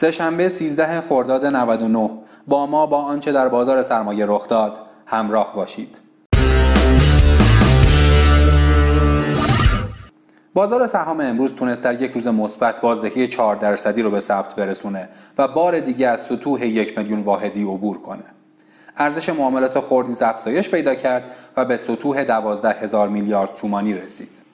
سهشنبه 13 خرداد 99 با ما با آنچه در بازار سرمایه رخ داد همراه باشید. بازار سهام امروز تونست در یک روز مثبت بازدهی 4 درصدی رو به ثبت برسونه و بار دیگه از سطوح یک میلیون واحدی عبور کنه. ارزش معاملات خرد نیز افزایش پیدا کرد و به سطوح 12 هزار میلیارد تومانی رسید.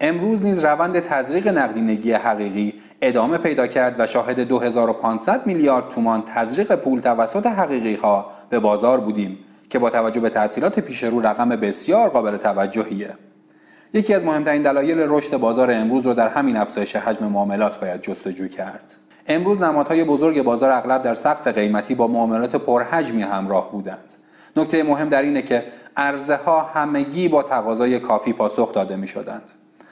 امروز نیز روند تزریق نقدینگی حقیقی ادامه پیدا کرد و شاهد 2500 میلیارد تومان تزریق پول توسط حقیقی ها به بازار بودیم که با توجه به تعطیلات پیش رو رقم بسیار قابل توجهیه. یکی از مهمترین دلایل رشد بازار امروز رو در همین افزایش حجم معاملات باید جستجو کرد. امروز نمادهای بزرگ بازار اغلب در سقف قیمتی با معاملات پرحجمی همراه بودند. نکته مهم در اینه که عرضه ها همگی با تقاضای کافی پاسخ داده می شدند.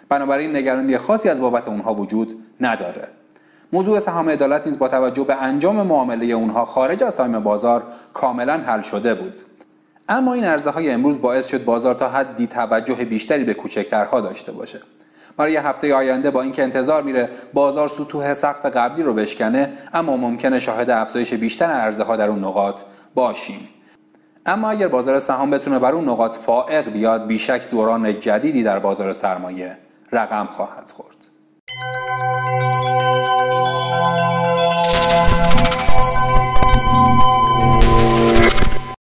بنابراین نگرانی خاصی از بابت اونها وجود نداره. موضوع سهام عدالت نیز با توجه به انجام معامله اونها خارج از time بازار کاملا حل شده بود. اما این عرضه های امروز باعث شد بازار تا حدی توجه بیشتری به کوچکترها داشته باشه. برای هفته آینده با اینکه انتظار میره بازار سطوح سقف قبلی رو بشکنه اما ممکنه شاهد افزایش بیشتر عرضه ها در اون نقاط باشیم اما اگر بازار سهام بتونه بر اون نقاط فائق بیاد بیشک دوران جدیدی در بازار سرمایه رقم خواهد خورد.